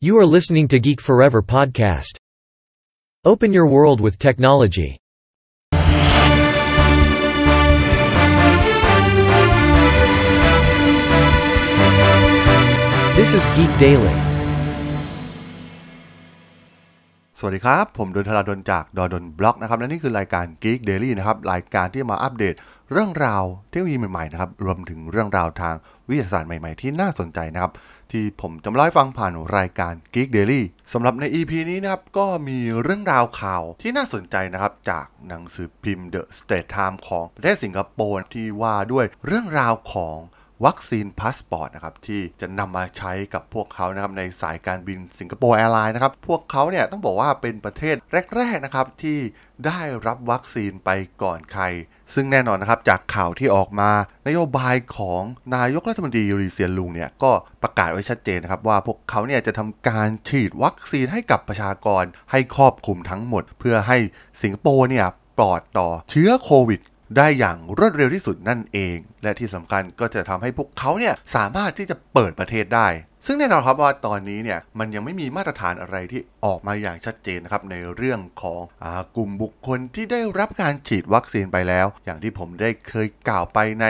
You are listening to Geek Forever podcast. Open your world with technology. This is Geek Daily. สวัสดีครับ ผมดนทราดนจากดนบล็อกนะครับ และนี่คือรายการ Geek Daily นะครับ รายการที่มาอัปเดตเรื่องราวเทคโนโลยีใหม่ๆนะครับ รวมถึงเรื่องราวทางวิทยาศาสตร์ใหม่ๆ ที่น่าสนใจนะครับ ที่ผมจะมาเล่าให้ฟังผ่านรายการ Geek Daily สำหรับใน EP นี้นะครับ ก็มีเรื่องราวข่าวที่น่าสนใจนะครับ จากหนังสือพิมพ์ The Straits Times ของประเทศสิงคโปร์ที่ว่าด้วยเรื่องราวของ วัคซีนพาสปอร์ตนะครับที่จะนำมาใช้กับพวกเขานะครับในสายการบินสิงคโปร์แอร์ไลน์นะครับพวกเขาเนี่ยต้องบอกว่าเป็นประเทศแรกๆนะครับที่ได้รับวัคซีนไปก่อนใคร ซึ่งแน่นอนนะครับจากข่าวที่ออกมา นโยบายของนายกรัฐมนตรียูริเซียนลุงเนี่ยก็ประกาศไว้ชัดเจนนะครับว่าพวกเขาเนี่ยจะทำการฉีดวัคซีนให้กับประชากรให้ครอบคลุมทั้งหมด เพื่อให้สิงคโปร์เนี่ยปลอดต่อเชื้อโควิด ได้อย่างรวดเร็วที่สุดนั่นเอง และที่สำคัญก็จะทำให้พวกเขาเนี่ยสามารถที่จะเปิดประเทศได้ ซึ่งแน่นอนครับว่าตอนนี้เนี่ยมันยังไม่มีมาตรฐานอะไรที่ออกมาอย่างชัดเจนนะครับในเรื่องของอกลุ่มบุคคลที่ได้รับการฉีดวัคซีนไปแล้ว อย่างที่ผมได้เคยกล่าวไปใน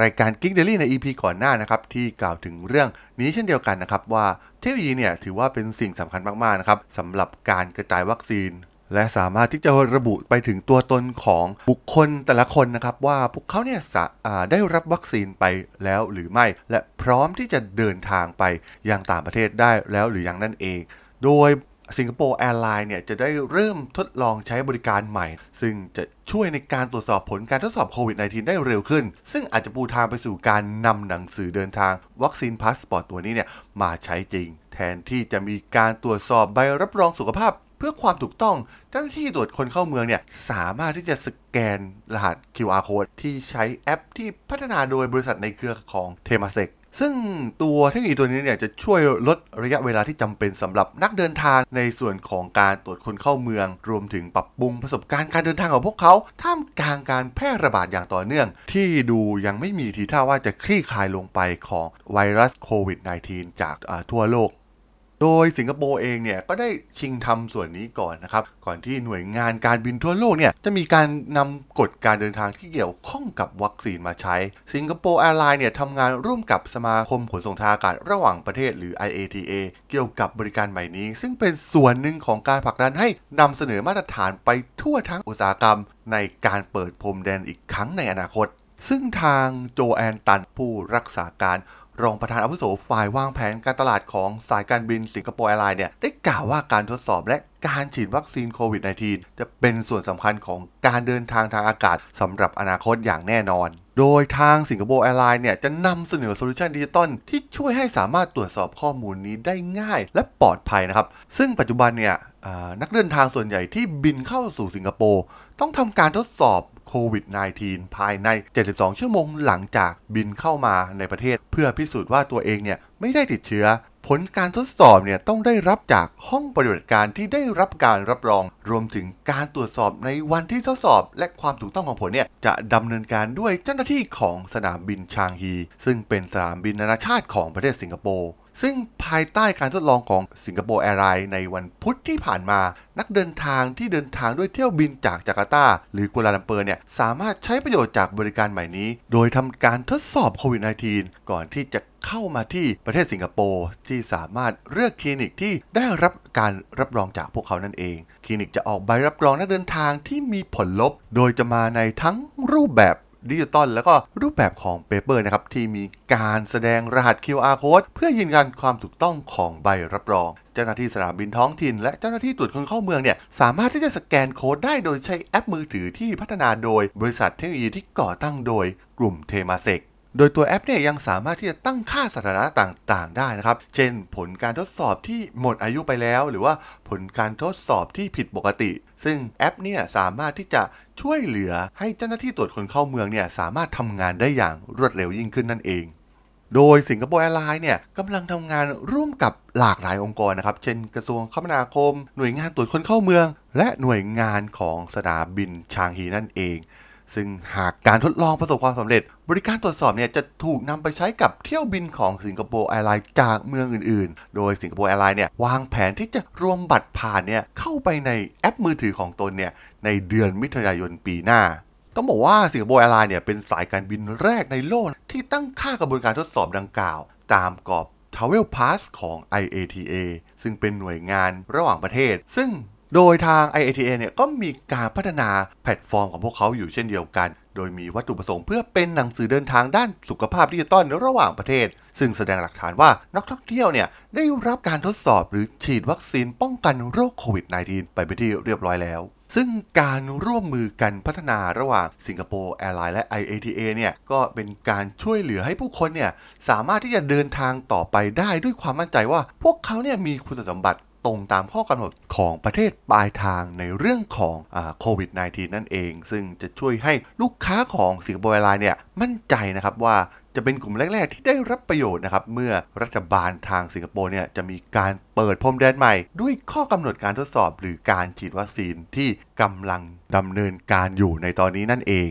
รายการ Geek Daily ใน EP ก่อนหน้านะครับที่กล่าวถึงเรื่องนี้เช่นเดียวกันนะครับว่าเทคโนโลยีเนี่ยถือว่าเป็นสิ่งสำคัญมากๆนะครับสำหรับการกระจายวัคซีน และสามารถที่จะระบุไปถึงตัวตนของบุคคลแต่ละคนนะครับ ว่าพวกเขาเนี่ยได้รับวัคซีนไปแล้วหรือไม่ และพร้อมที่จะเดินทางไปยังต่างประเทศได้แล้วหรือยังนั่นเอง โดยสิงคโปร์แอร์ไลน์เนี่ยจะได้เริ่มทดลองใช้บริการใหม่ ซึ่งจะช่วยในการตรวจสอบผลการทดสอบโควิด -19 ได้เร็วขึ้น ซึ่งอาจจะปูทางไปสู่การนำหนังสือเดินทางวัคซีนพาสปอร์ตตัวนี้เนี่ยมาใช้จริง แทนที่จะมีการตรวจสอบใบรับรองสุขภาพ เพื่อความถูกต้องเจ้าหน้าที่ตรวจคนเข้าเมืองเนี่ยสามารถที่จะสแกนรหัส QR code ที่ใช้แอปที่พัฒนาโดยบริษัทในเครือของเทมาเซกซึ่งตัวเทคโนโลยีตัวนี้เนี่ยจะช่วยลดระยะเวลาที่จำเป็นสำหรับนักเดินทางในส่วนของการตรวจคนเข้าเมือง รวมถึงปรับปรุงประสบการณ์การเดินทางของพวกเขา ท่ามกลางการแพร่ระบาดอย่างต่อเนื่อง ที่ดูยังไม่มีทีท่าว่าจะคลี่คลายลงไปของไวรัสโควิด -19 จากทั่วโลก โดยสิงคโปร์เองเนี่ยก็ได้ชิงทำส่วนนี้ก่อนนะครับ ก่อนที่หน่วยงานการบินทั่วโลกเนี่ยจะมีการนำกฎการเดินทางที่เกี่ยวข้องกับวัคซีนมาใช้ สิงคโปร์แอร์ไลน์เนี่ยทำงานร่วมกับสมาคมขนส่งทางอากาศระหว่างประเทศหรือ IATA เกี่ยวกับบริการใหม่นี้ ซึ่งเป็นส่วนหนึ่งของการผลักดันให้นำเสนอมาตรฐานไปทั่วทั้งอุตสาหกรรม ในการเปิดพรมแดนอีกครั้งในอนาคต ซึ่งทางโจแอนตันผู้รักษาการ รองประธานอาวุโสฝ่ายวางแผนการตลาดของสายการบินสิงคโปร์แอร์ไลน์เนี่ยได้กล่าวว่าการทดสอบและการฉีดวัคซีนโควิด -19 จะเป็นส่วนสำคัญของการเดินทางทางอากาศสำหรับอนาคตอย่างแน่นอน โดยทางสิงคโปร์แอร์ไลน์เนี่ยจะนำเสนอโซลูชันดิจิตอลที่ช่วยให้สามารถตรวจสอบข้อมูลนี้ได้ง่ายและปลอดภัยนะครับ ซึ่งปัจจุบันเนี่ยนักเดินทางส่วนใหญ่ที่บินเข้าสู่สิงคโปร์ต้องทำการทดสอบ โควิด -19 ภายใน 72 ชั่วโมงหลังจากบินเข้ามาในประเทศ เพื่อพิสูจน์ว่าตัวเองเนี่ยไม่ได้ติดเชื้อ ผลการทดสอบเนี่ยต้องได้รับจากห้องปฏิบัติการที่ได้รับการรับรอง รวมถึงการตรวจสอบในวันที่ทดสอบ และความถูกต้องของผลเนี่ยจะดำเนินการด้วยเจ้าหน้าที่ของสนามบินชางฮี ซึ่งเป็นสนามบินนานาชาติของประเทศสิงคโปร์ ซึ่งภายใต้การทดลองของสิงคโปร์แอร์ไลน์ในวันพุธที่ผ่านมา นักเดินทางที่เดินทางด้วยเที่ยวบินจากจาการ์ตา หรือกัวลาลัมเปอร์เนี่ย สามารถใช้ประโยชน์จากบริการใหม่นี้ โดยทำการทดสอบโควิด -19 ก่อนที่จะเข้ามาที่ประเทศสิงคโปร์ที่สามารถเลือกคลินิกที่ได้รับการรับรองจากพวกเขานั่นเอง คลินิกจะออกใบรับรองนักเดินทางที่มีผลลบ โดยจะมาในทั้งรูปแบบ ดิจิตอลแล้วก็รูปแบบของ paper นะครับที่มีการแสดงรหัส QR code เพื่อยืนยันความถูกต้องของใบรับรอง เจ้าหน้าที่สนามบินท้องถิ่น และเจ้าหน้าที่ตรวจคนเข้าเมืองเนี่ยสามารถที่จะสแกนโค้ดได้โดยใช้แอปมือถือที่พัฒนาโดยบริษัทเทคโนโลยีที่ก่อตั้งโดยกลุ่มเทมาเซก โดยตัวแอปเนี่ยยังสามารถที่จะตั้งค่าสถานะต่างๆ ได้นะครับ เช่น ผลการทดสอบที่หมดอายุไปแล้ว หรือว่าผลการทดสอบที่ผิดปกติ ซึ่งแอปเนี่ยสามารถที่จะช่วยเหลือให้เจ้าหน้าที่ตรวจคนเข้าเมืองเนี่ยสามารถทำงานได้อย่างรวดเร็วยิ่งขึ้นนั่นเอง โดยสิงคโปร์แอร์ไลน์เนี่ยกำลังทำงานร่วมกับหลากหลายองค์กรนะครับ เช่น กระทรวงคมนาคม หน่วยงานตรวจคนเข้าเมือง และหน่วยงานของสนามบินชางฮีนั่นเอง ซึ่งหากการทดลองประสบความสำเร็จ บริการตรวจสอบเนี่ยจะถูกนำไปใช้กับเที่ยวบินของสิงคโปร์แอร์ไลน์จากเมืองอื่นๆ โดยสิงคโปร์แอร์ไลน์เนี่ยวางแผนที่จะรวมบัตรผ่านเนี่ยเข้าไปในแอปมือถือของตนเนี่ยในเดือนมิถุนายนปีหน้าต้องบอกว่าสิงคโปร์แอร์ไลน์เนี่ยเป็นสายการบินแรกในโลกที่ตั้งค่ากระบวนการทดสอบดังกล่าว ตามกรอบ Travel Pass ของ IATA ซึ่งเป็นหน่วยงานระหว่างประเทศ ซึ่ง โดยทาง IATA เนี่ยก็มีการพัฒนาแพลตฟอร์มของพวกเขาอยู่เช่นเดียวกัน โดยมีวัตถุประสงค์เพื่อเป็นหนังสือเดินทางด้านสุขภาพดิจิตอลระหว่างประเทศ ซึ่งแสดงหลักฐานว่านักท่องเที่ยวเนี่ยได้รับการทดสอบหรือฉีดวัคซีนป้องกันโรคโควิด -19 ไปเป็นที่เรียบร้อยแล้วซึ่งการร่วมมือกันพัฒนาระหว่างสิงคโปร์แอร์ไลน์และ IATA เนี่ยก็เป็นการช่วยเหลือให้ผู้คนเนี่ยสามารถที่จะเดินทางต่อไปได้ด้วยความมั่นใจว่า พวกเขาเนี่ยมีคุณสมบัติ ตรงตามข้อกำหนดของประเทศปลายทางในเรื่องของโควิด -19 นั่นเอง ซึ่งจะช่วยให้ลูกค้าของสิงคโปร์แอร์ไลน์เนี่ยมั่นใจนะครับว่าจะเป็นกลุ่มแรก ๆ ที่ได้รับประโยชน์นะครับ เมื่อรัฐบาลทางสิงคโปร์เนี่ยจะมีการเปิดพรมแดนใหม่ ด้วยข้อกำหนดการทดสอบหรือการฉีดวัคซีนที่กำลังดำเนินการอยู่ในตอนนี้นั่นเอง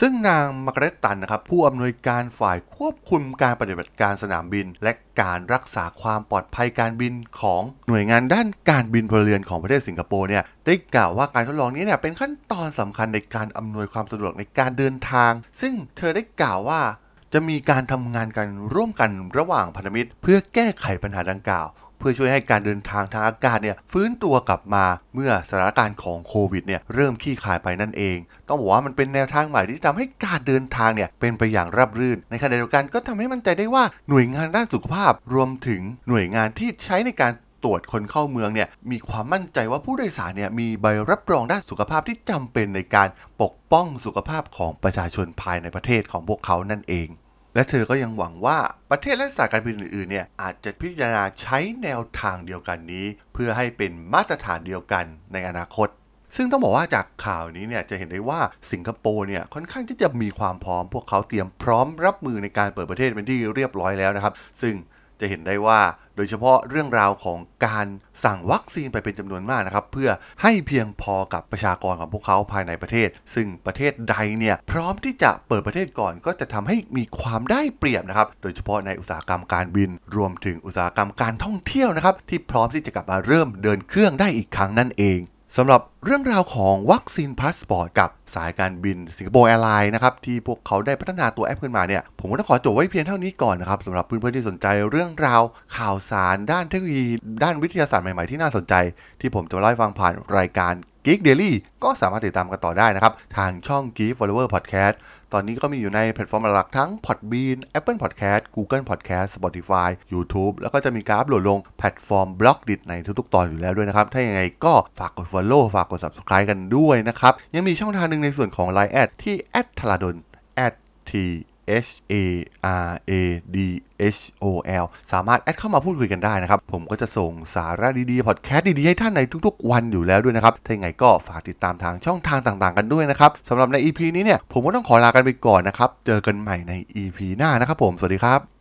ซึ่งนางมาร์กาเร็ตตันนะครับผู้อำนวยการฝ่ายควบคุมการปฏิบัติการสนามบิน และการรักษาความปลอดภัยการบินของหน่วยงานด้านการบินพลเรือนของประเทศสิงคโปร์เนี่ยได้กล่าวว่าการทดลองนี้เนี่ยเป็นขั้นตอนสำคัญในการอำนวยความสะดวกในการเดินทาง ซึ่งเธอได้กล่าวว่าจะมีการทำงานกันร่วมกันระหว่างพันธมิตร เพื่อแก้ไขปัญหาดังกล่าว เพื่อช่วยให้การเดินทางทางอากาศเนี่ยฟื้นตัวกลับมาเมื่อสถานการณ์ของโควิดเนี่ยเริ่มขี้คายไปนั่นเอง ต้องบอกว่ามันเป็นแนวทางใหม่ที่ทำให้การเดินทางเนี่ยเป็นไปอย่างราบรื่น ในขณะเดียวกันก็ทำให้มั่นใจได้ว่าหน่วยงานด้านสุขภาพรวมถึงหน่วยงานที่ใช้ในการตรวจคนเข้าเมืองเนี่ยมีความมั่นใจว่าผู้โดยสารเนี่ยมีใบรับรองด้านสุขภาพที่จำเป็นในการปกป้องสุขภาพของประชาชนภายในประเทศของพวกเขานั่นเอง และเธอก็ยังหวังว่าประเทศและสายการบินอื่นๆเนี่ยอาจจะพิจารณาใช้แนวทางเดียวกันนี้ เพื่อให้เป็นมาตรฐานเดียวกันในอนาคต ซึ่งต้องบอกว่าจากข่าวนี้เนี่ยจะเห็นได้ว่าสิงคโปร์เนี่ยค่อนข้างที่จะมีความพร้อม พวกเขาเตรียมพร้อมรับมือในการเปิดประเทศเป็นที่เรียบร้อยแล้วนะครับ ซึ่ง จะเห็นได้ว่าโดยเฉพาะเรื่องราวของการสั่งวัคซีนไปเป็นจำนวนมากนะครับ เพื่อให้เพียงพอกับประชากรของพวกเขาภายในประเทศ ซึ่งประเทศใดเนี่ยพร้อมที่จะเปิดประเทศก่อนก็จะทำให้มีความได้เปรียบนะครับ โดยเฉพาะในอุตสาหกรรมการบิน รวมถึงอุตสาหกรรมการท่องเที่ยวนะครับ ที่พร้อมที่จะกลับมาเริ่มเดินเครื่องได้อีกครั้งนั่นเองสำหรับเรื่องราวของ Vaccine Passport กับสายการบินสิงคโปร์แอร์ไลน์นะครับที่พวกเขาได้พัฒนาตัวแอปขึ้นมาเนี่ยผมก็ต้องขอจบไว้เพียงเท่านี้ก่อนนะครับสำหรับเพื่อนๆที่สนใจเรื่องราวข่าวสารด้านเทคโนโลยี ด้านวิทยาศาสตร์ใหม่ๆที่น่าสนใจ ที่ผมจะเล่าให้ฟังผ่านรายการ Geek Daily ก็สามารถติดตามกันต่อได้นะครับ ทางช่อง Geek Forever Podcast ตอนนี้ก็มีอยู่ในแพลตฟอร์มหลักทั้ง Podbean Apple Podcast Google Podcast Spotify YouTube แล้วก็จะมีการอัปโหลดลงแพลตฟอร์ม Blockdit ในทุกๆ ตอนอยู่แล้วด้วยนะครับ ถ้าอย่างไรก็ฝากกด Follow ฝากกด Subscribe กันด้วยนะครับ ยังมีช่องทางหนึ่งในส่วนของ Line แอดที่แอด tharadhol t H A R A D H O L สามารถแอดเข้ามาพูดคุยกันได้นะครับ ผมก็จะส่งสาระดีๆ พอดแคสต์ดีๆ ให้ท่านในทุกๆ วันอยู่แล้วด้วยนะครับ ถ้าอย่างไรก็ฝากติดตามทางช่องทางต่างๆ กันด้วยนะครับสำหรับใน EP นี้เนี่ย ผมก็ต้องขอลากันไปก่อนนะครับ เจอกันใหม่ใน EP หน้านะครับผม สวัสดีครับ